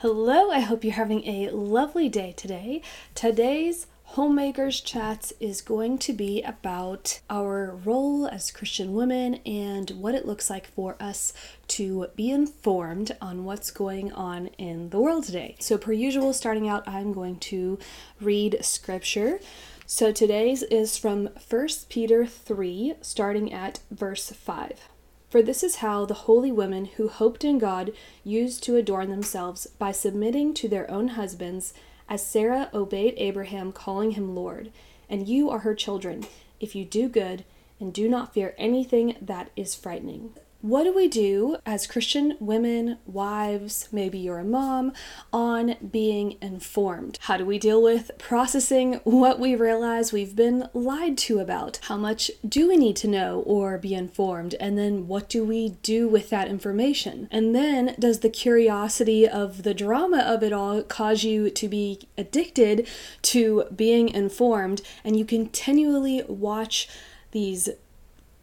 Hello, I hope you're having a lovely day today. Today's Homemakers Chats is going to be about our role as Christian women and what it looks like for us to be informed on what's going on in the world today. So, per usual, starting out, I'm going to read scripture. So, today's is from 1 Peter 3, starting at verse 5. For this is how the holy women who hoped in God used to adorn themselves by submitting to their own husbands, as Sarah obeyed Abraham, calling him Lord. And you are her children, if you do good and do not fear anything that is frightening. What do we do as Christian women, wives, maybe you're a mom, on being informed? How do we deal with processing what we realize we've been lied to about? How much do we need to know or be informed? And then what do we do with that information? And then does the curiosity of the drama of it all cause you to be addicted to being informed and you continually watch these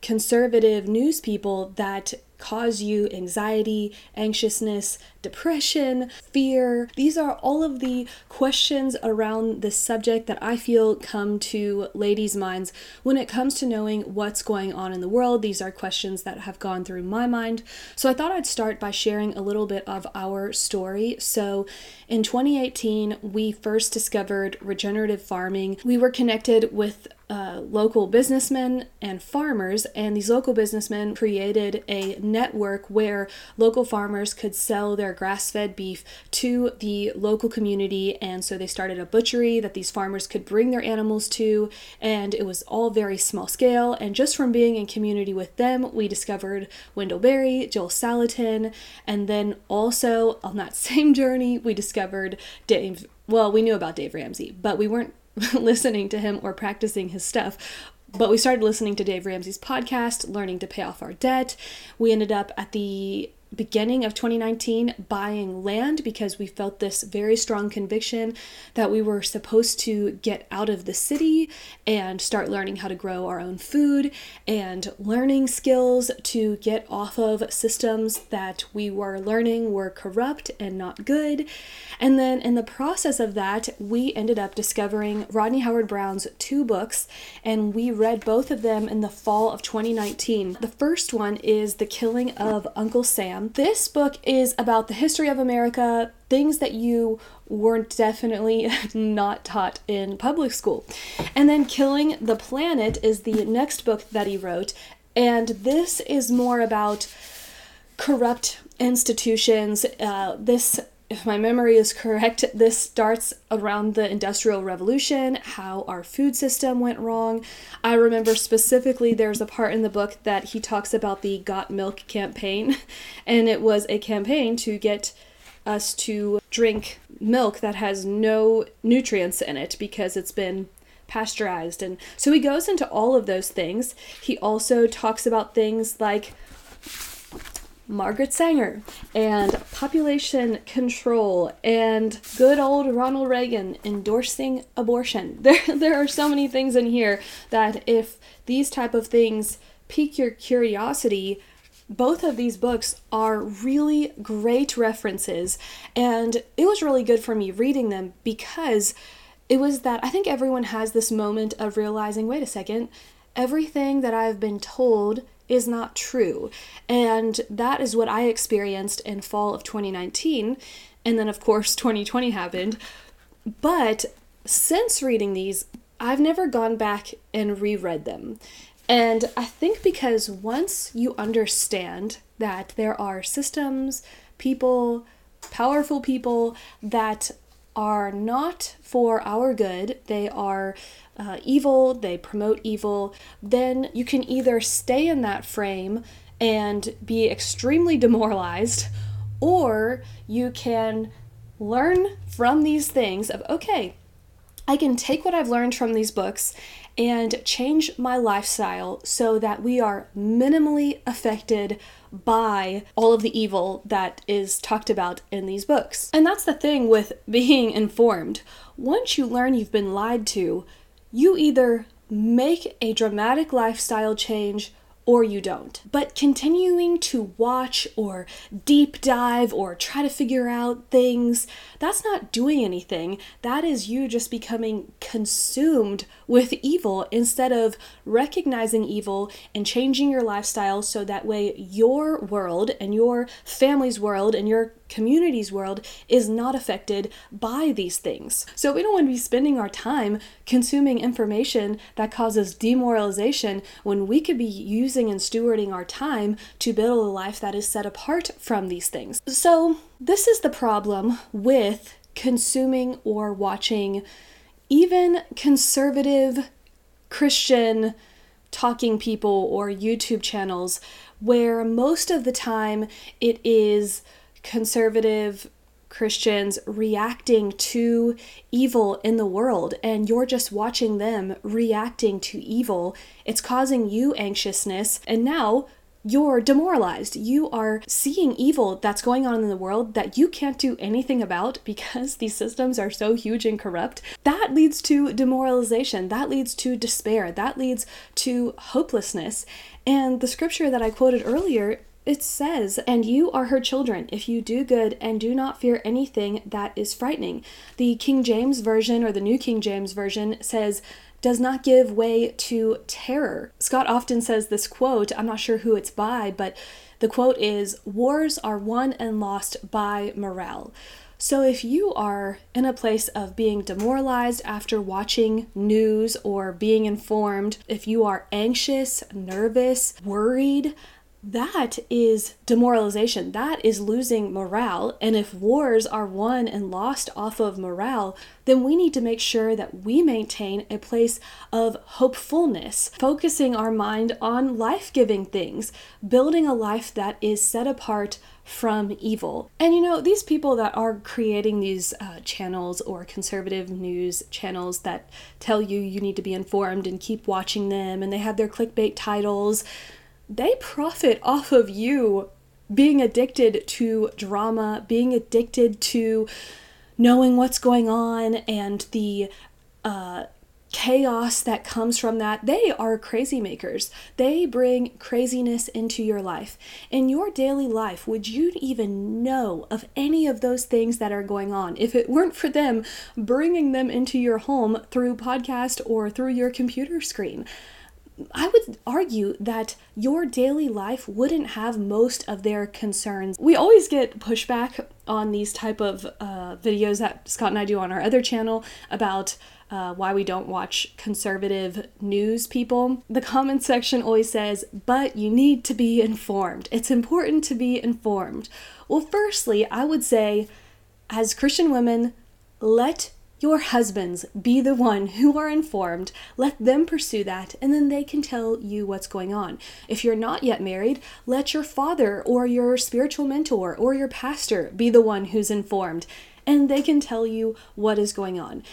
conservative news people that cause you anxiety, anxiousness, depression, fear. These are all of the questions around this subject that I feel come to ladies' minds when it comes to knowing what's going on in the world. These are questions that have gone through my mind. So I thought I'd start by sharing a little bit of our story. So in 2018, we first discovered regenerative farming. We were connected with uh, local businessmen and farmers, and these local businessmen created a network where local farmers could sell their grass fed beef to the local community. And so they started a butchery that these farmers could bring their animals to, and it was all very small scale. And just from being in community with them, we discovered Wendell Berry, Joel Salatin, and then also on that same journey, we discovered Dave. Well, we knew about Dave Ramsey, but we weren't listening to him or practicing his stuff. But we started listening to Dave Ramsey's podcast, learning to pay off our debt. We ended up at the beginning of 2019 buying land because we felt this very strong conviction that we were supposed to get out of the city and start learning how to grow our own food and learning skills to get off of systems that we were learning were corrupt and not good. And then in the process of that, we ended up discovering Rodney Howard-Browne's two books and we read both of them in the fall of 2019. The first one is The Killing of Uncle Sam this book is about the history of America, things that you were definitely not taught in public school. And then Killing the Planet is the next book that he wrote, and this is more about corrupt institutions. Uh, this if my memory is correct, this starts around the Industrial Revolution, how our food system went wrong. I remember specifically there's a part in the book that he talks about the Got Milk campaign, and it was a campaign to get us to drink milk that has no nutrients in it because it's been pasteurized. And so he goes into all of those things. He also talks about things like Margaret Sanger and population control and good old Ronald Reagan endorsing abortion. There there are so many things in here that if these type of things pique your curiosity, both of these books are really great references and it was really good for me reading them because it was that I think everyone has this moment of realizing, wait a second, everything that I've been told is not true. And that is what I experienced in fall of 2019. And then, of course, 2020 happened. But since reading these, I've never gone back and reread them. And I think because once you understand that there are systems, people, powerful people that are not for our good, they are uh, evil, they promote evil, then you can either stay in that frame and be extremely demoralized, or you can learn from these things of, okay, I can take what I've learned from these books and change my lifestyle so that we are minimally affected by all of the evil that is talked about in these books. And that's the thing with being informed. Once you learn you've been lied to, you either make a dramatic lifestyle change or you don't. But continuing to watch or deep dive or try to figure out things, that's not doing anything. That is you just becoming consumed with evil instead of recognizing evil and changing your lifestyle so that way your world and your family's world and your community's world is not affected by these things. So we don't want to be spending our time consuming information that causes demoralization when we could be using and stewarding our time to build a life that is set apart from these things. So this is the problem with consuming or watching even conservative Christian talking people or YouTube channels where most of the time it is conservative Christians reacting to evil in the world, and you're just watching them reacting to evil. It's causing you anxiousness, and now you're demoralized. You are seeing evil that's going on in the world that you can't do anything about because these systems are so huge and corrupt. That leads to demoralization. That leads to despair. That leads to hopelessness. And the scripture that I quoted earlier it says, And you are her children, if you do good and do not fear anything that is frightening. The King James Version or the New King James Version says, does not give way to terror. Scott often says this quote, I'm not sure who it's by, but the quote is Wars are won and lost by morale. So, if you are in a place of being demoralized after watching news or being informed, if you are anxious, nervous, worried, that is demoralization. That is losing morale. And if wars are won and lost off of morale, then we need to make sure that we maintain a place of hopefulness, focusing our mind on life giving things, building a life that is set apart from evil. And you know, these people that are creating these uh, channels or conservative news channels that tell you you need to be informed and keep watching them, and they have their clickbait titles they profit off of you being addicted to drama, being addicted to knowing what's going on and the uh, chaos that comes from that. They are crazy makers. They bring craziness into your life. In your daily life, would you even know of any of those things that are going on if it weren't for them bringing them into your home through podcast or through your computer screen? I would argue that your daily life wouldn't have most of their concerns. We always get pushback on these type of uh, videos that Scott and I do on our other channel about uh, why we don't watch conservative news people. The comment section always says, but you need to be informed. It's important to be informed. Well, firstly, I would say, as Christian women, let your husbands be the one who are informed. Let them pursue that, and then they can tell you what's going on. If you're not yet married, let your father or your spiritual mentor or your pastor be the one who's informed, and they can tell you what is going on.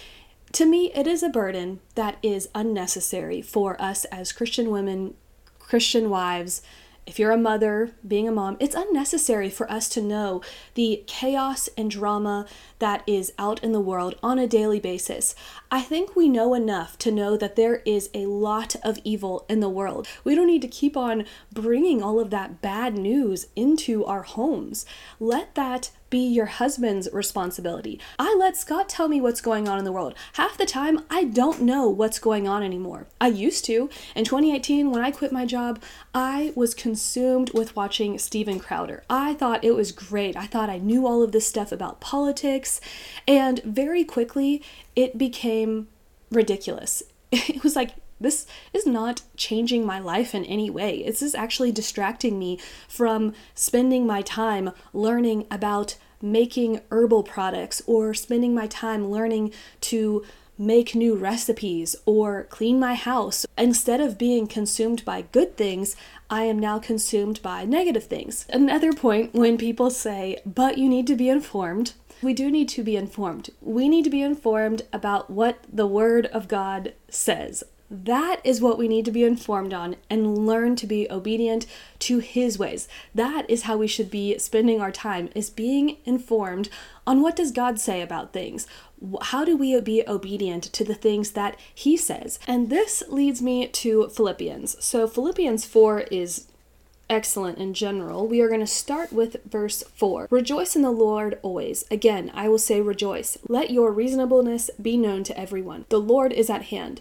To me, it is a burden that is unnecessary for us as Christian women, Christian wives if you're a mother, being a mom, it's unnecessary for us to know the chaos and drama that is out in the world on a daily basis. I think we know enough to know that there is a lot of evil in the world. We don't need to keep on bringing all of that bad news into our homes. Let that be your husband's responsibility. I let Scott tell me what's going on in the world. Half the time, I don't know what's going on anymore. I used to. In 2018, when I quit my job, I was consumed with watching Steven Crowder. I thought it was great. I thought I knew all of this stuff about politics, and very quickly, it became ridiculous. It was like this is not changing my life in any way. This is actually distracting me from spending my time learning about making herbal products or spending my time learning to make new recipes or clean my house. Instead of being consumed by good things, I am now consumed by negative things. Another point when people say, but you need to be informed, we do need to be informed. We need to be informed about what the Word of God says. That is what we need to be informed on and learn to be obedient to his ways. That is how we should be spending our time is being informed on what does God say about things? How do we be obedient to the things that he says? And this leads me to Philippians. So Philippians 4 is excellent in general, we are going to start with verse 4. Rejoice in the Lord always. Again, I will say rejoice. Let your reasonableness be known to everyone. The Lord is at hand.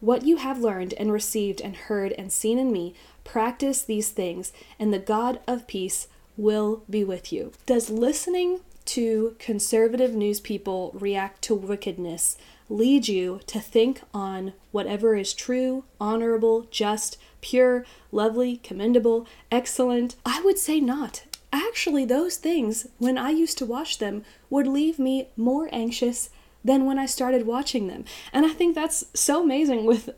What you have learned and received and heard and seen in me, practice these things, and the God of peace will be with you. Does listening to conservative news people react to wickedness lead you to think on whatever is true, honorable, just, pure, lovely, commendable, excellent? I would say not. Actually, those things, when I used to watch them, would leave me more anxious than when I started watching them. And I think that's so amazing with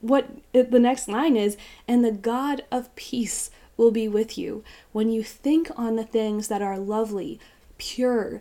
what the next line is and the God of peace will be with you when you think on the things that are lovely, pure,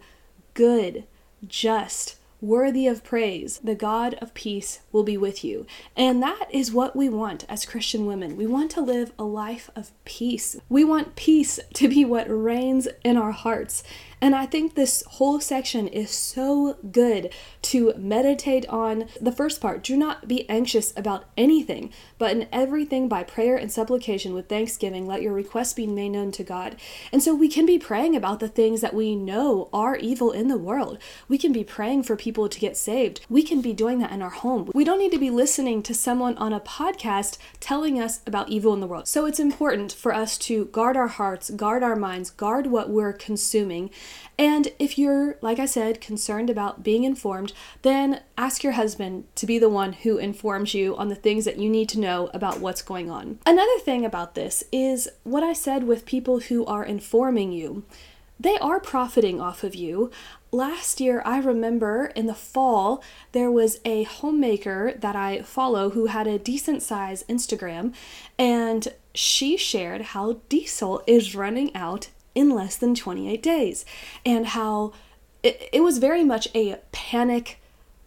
good, just, worthy of praise, the God of peace will be with you. And that is what we want as Christian women. We want to live a life of peace. We want peace to be what reigns in our hearts. And I think this whole section is so good to meditate on. The first part do not be anxious about anything, but in everything by prayer and supplication with thanksgiving, let your requests be made known to God. And so we can be praying about the things that we know are evil in the world. We can be praying for people to get saved. We can be doing that in our home. We don't need to be listening to someone on a podcast telling us about evil in the world. So it's important for us to guard our hearts, guard our minds, guard what we're consuming and if you're, like I said, concerned about being informed, then ask your husband to be the one who informs you on the things that you need to know about what's going on. Another thing about this is what I said with people who are informing you. They are profiting off of you. Last year, I remember in the fall, there was a homemaker that I follow who had a decent size Instagram, and she shared how diesel is running out in less than 28 days, and how it, it was very much a panic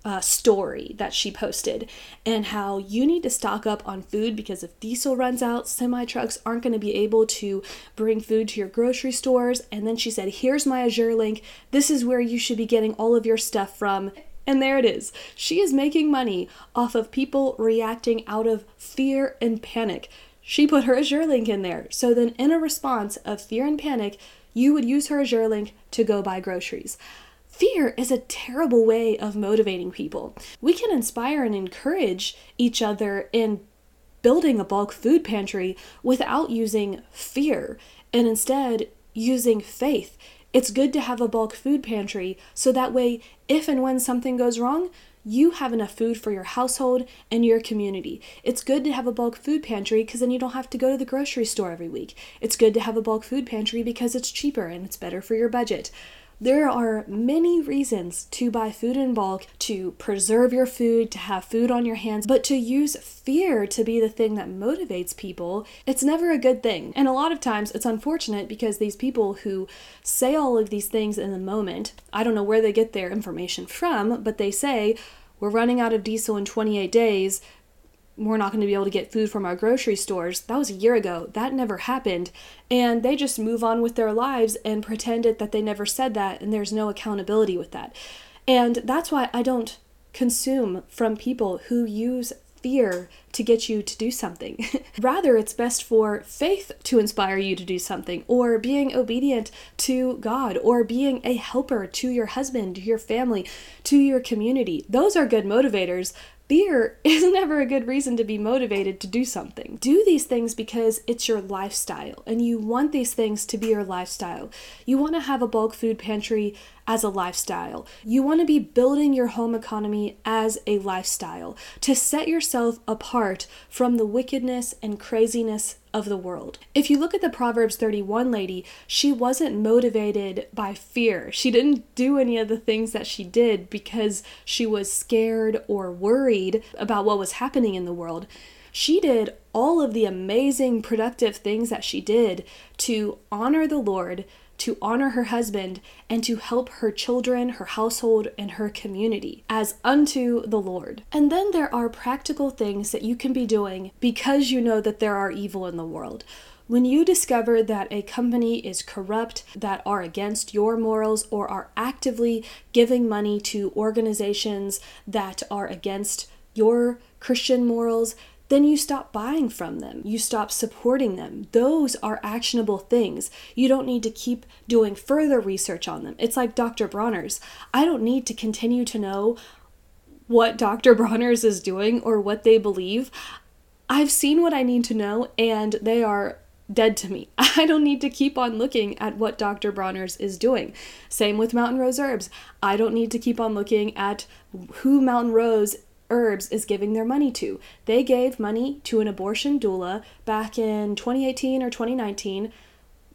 uh, story that she posted, and how you need to stock up on food because if diesel runs out, semi trucks aren't going to be able to bring food to your grocery stores. And then she said, Here's my Azure link. This is where you should be getting all of your stuff from. And there it is. She is making money off of people reacting out of fear and panic she put her Azure link in there. So then, in a response of fear and panic, you would use her Azure link to go buy groceries. Fear is a terrible way of motivating people. We can inspire and encourage each other in building a bulk food pantry without using fear and instead using faith. It's good to have a bulk food pantry so that way, if and when something goes wrong, you have enough food for your household and your community. It's good to have a bulk food pantry because then you don't have to go to the grocery store every week. It's good to have a bulk food pantry because it's cheaper and it's better for your budget. There are many reasons to buy food in bulk, to preserve your food, to have food on your hands, but to use fear to be the thing that motivates people, it's never a good thing. And a lot of times it's unfortunate because these people who say all of these things in the moment, I don't know where they get their information from, but they say, we're running out of diesel in 28 days we're not going to be able to get food from our grocery stores. That was a year ago. That never happened. And they just move on with their lives and pretended that they never said that, and there's no accountability with that. And that's why I don't consume from people who use fear to get you to do something. Rather, it's best for faith to inspire you to do something, or being obedient to God, or being a helper to your husband, to your family, to your community. Those are good motivators fear is never a good reason to be motivated to do something. Do these things because it's your lifestyle and you want these things to be your lifestyle. You want to have a bulk food pantry as a lifestyle. You want to be building your home economy as a lifestyle to set yourself apart from the wickedness and craziness of the world. If you look at the Proverbs 31 lady, she wasn't motivated by fear. She didn't do any of the things that she did because she was scared or worried about what was happening in the world. She did all of the amazing productive things that she did to honor the Lord, to honor her husband, and to help her children, her household, and her community as unto the Lord. And then there are practical things that you can be doing because you know that there are evil in the world. When you discover that a company is corrupt, that are against your morals, or are actively giving money to organizations that are against your Christian morals, then you stop buying from them. You stop supporting them. Those are actionable things. You don't need to keep doing further research on them. It's like Dr. Bronner's. I don't need to continue to know what Dr. Bronner's is doing or what they believe. I've seen what I need to know, and they are dead to me. I don't need to keep on looking at what Dr. Bronner's is doing. Same with Mountain Rose Herbs. I don't need to keep on looking at who Mountain Rose Herbs is giving their money to. They gave money to an abortion doula back in 2018 or 2019.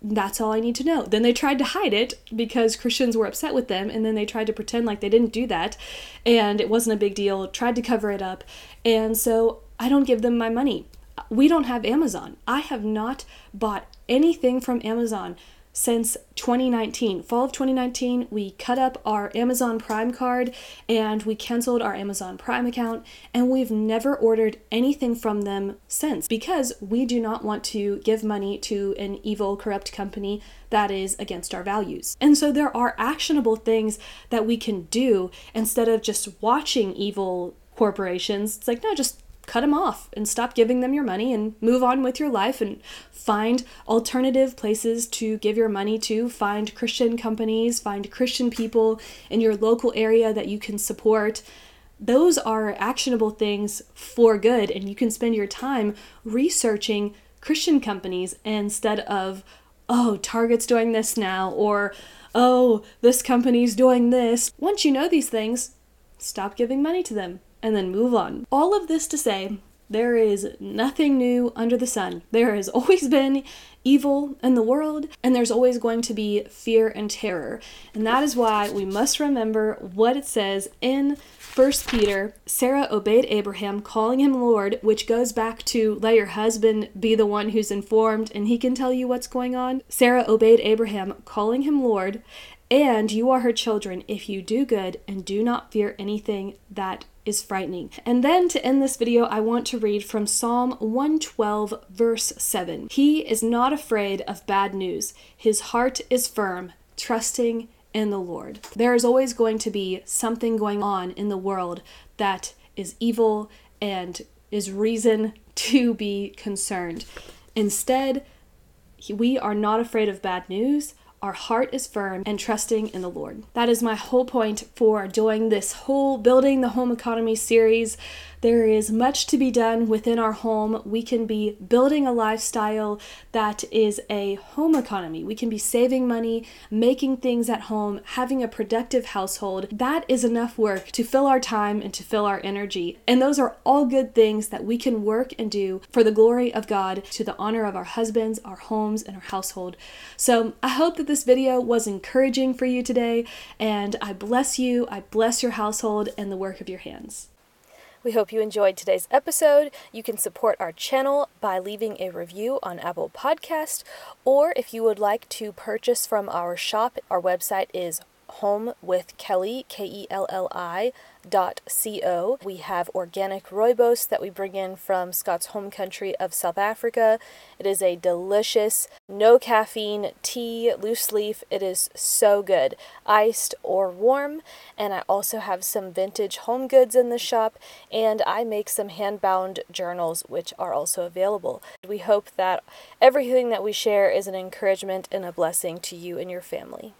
That's all I need to know. Then they tried to hide it because Christians were upset with them, and then they tried to pretend like they didn't do that and it wasn't a big deal, tried to cover it up. And so I don't give them my money. We don't have Amazon. I have not bought anything from Amazon since 2019. Fall of 2019, we cut up our Amazon Prime card and we canceled our Amazon Prime account, and we've never ordered anything from them since because we do not want to give money to an evil, corrupt company that is against our values. And so there are actionable things that we can do instead of just watching evil corporations. It's like, no, just cut them off and stop giving them your money and move on with your life and find alternative places to give your money to. Find christian companies find christian people in your local area that you can support. Those are actionable things for good and you can spend your time researching christian companies instead of oh target's doing this now or oh this company's doing this. Once you know these things stop giving money to them and then move on. All of this to say, there is nothing new under the sun. There has always been evil in the world, and there's always going to be fear and terror. And that is why we must remember what it says in 1 Peter Sarah obeyed Abraham, calling him Lord, which goes back to let your husband be the one who's informed and he can tell you what's going on. Sarah obeyed Abraham, calling him Lord, and you are her children if you do good and do not fear anything that is frightening. And then to end this video, I want to read from Psalm 112, verse 7. He is not afraid of bad news, his heart is firm, trusting in the Lord. There is always going to be something going on in the world that is evil and is reason to be concerned. Instead, we are not afraid of bad news our heart is firm and trusting in the Lord. That is my whole point for doing this whole Building the Home Economy series. There is much to be done within our home. We can be building a lifestyle that is a home economy. We can be saving money, making things at home, having a productive household. That is enough work to fill our time and to fill our energy. And those are all good things that we can work and do for the glory of God, to the honor of our husbands, our homes, and our household. So I hope that this video was encouraging for you today, and I bless you. I bless your household and the work of your hands. We hope you enjoyed today's episode. You can support our channel by leaving a review on Apple Podcast, or if you would like to purchase from our shop, our website is home with Kelly, Kelli, dot Co. We have organic rooibos that we bring in from Scott's home country of South Africa. It is a delicious, no caffeine tea, loose leaf. It is so good, iced or warm. And I also have some vintage home goods in the shop, and I make some hand bound journals, which are also available. We hope that everything that we share is an encouragement and a blessing to you and your family.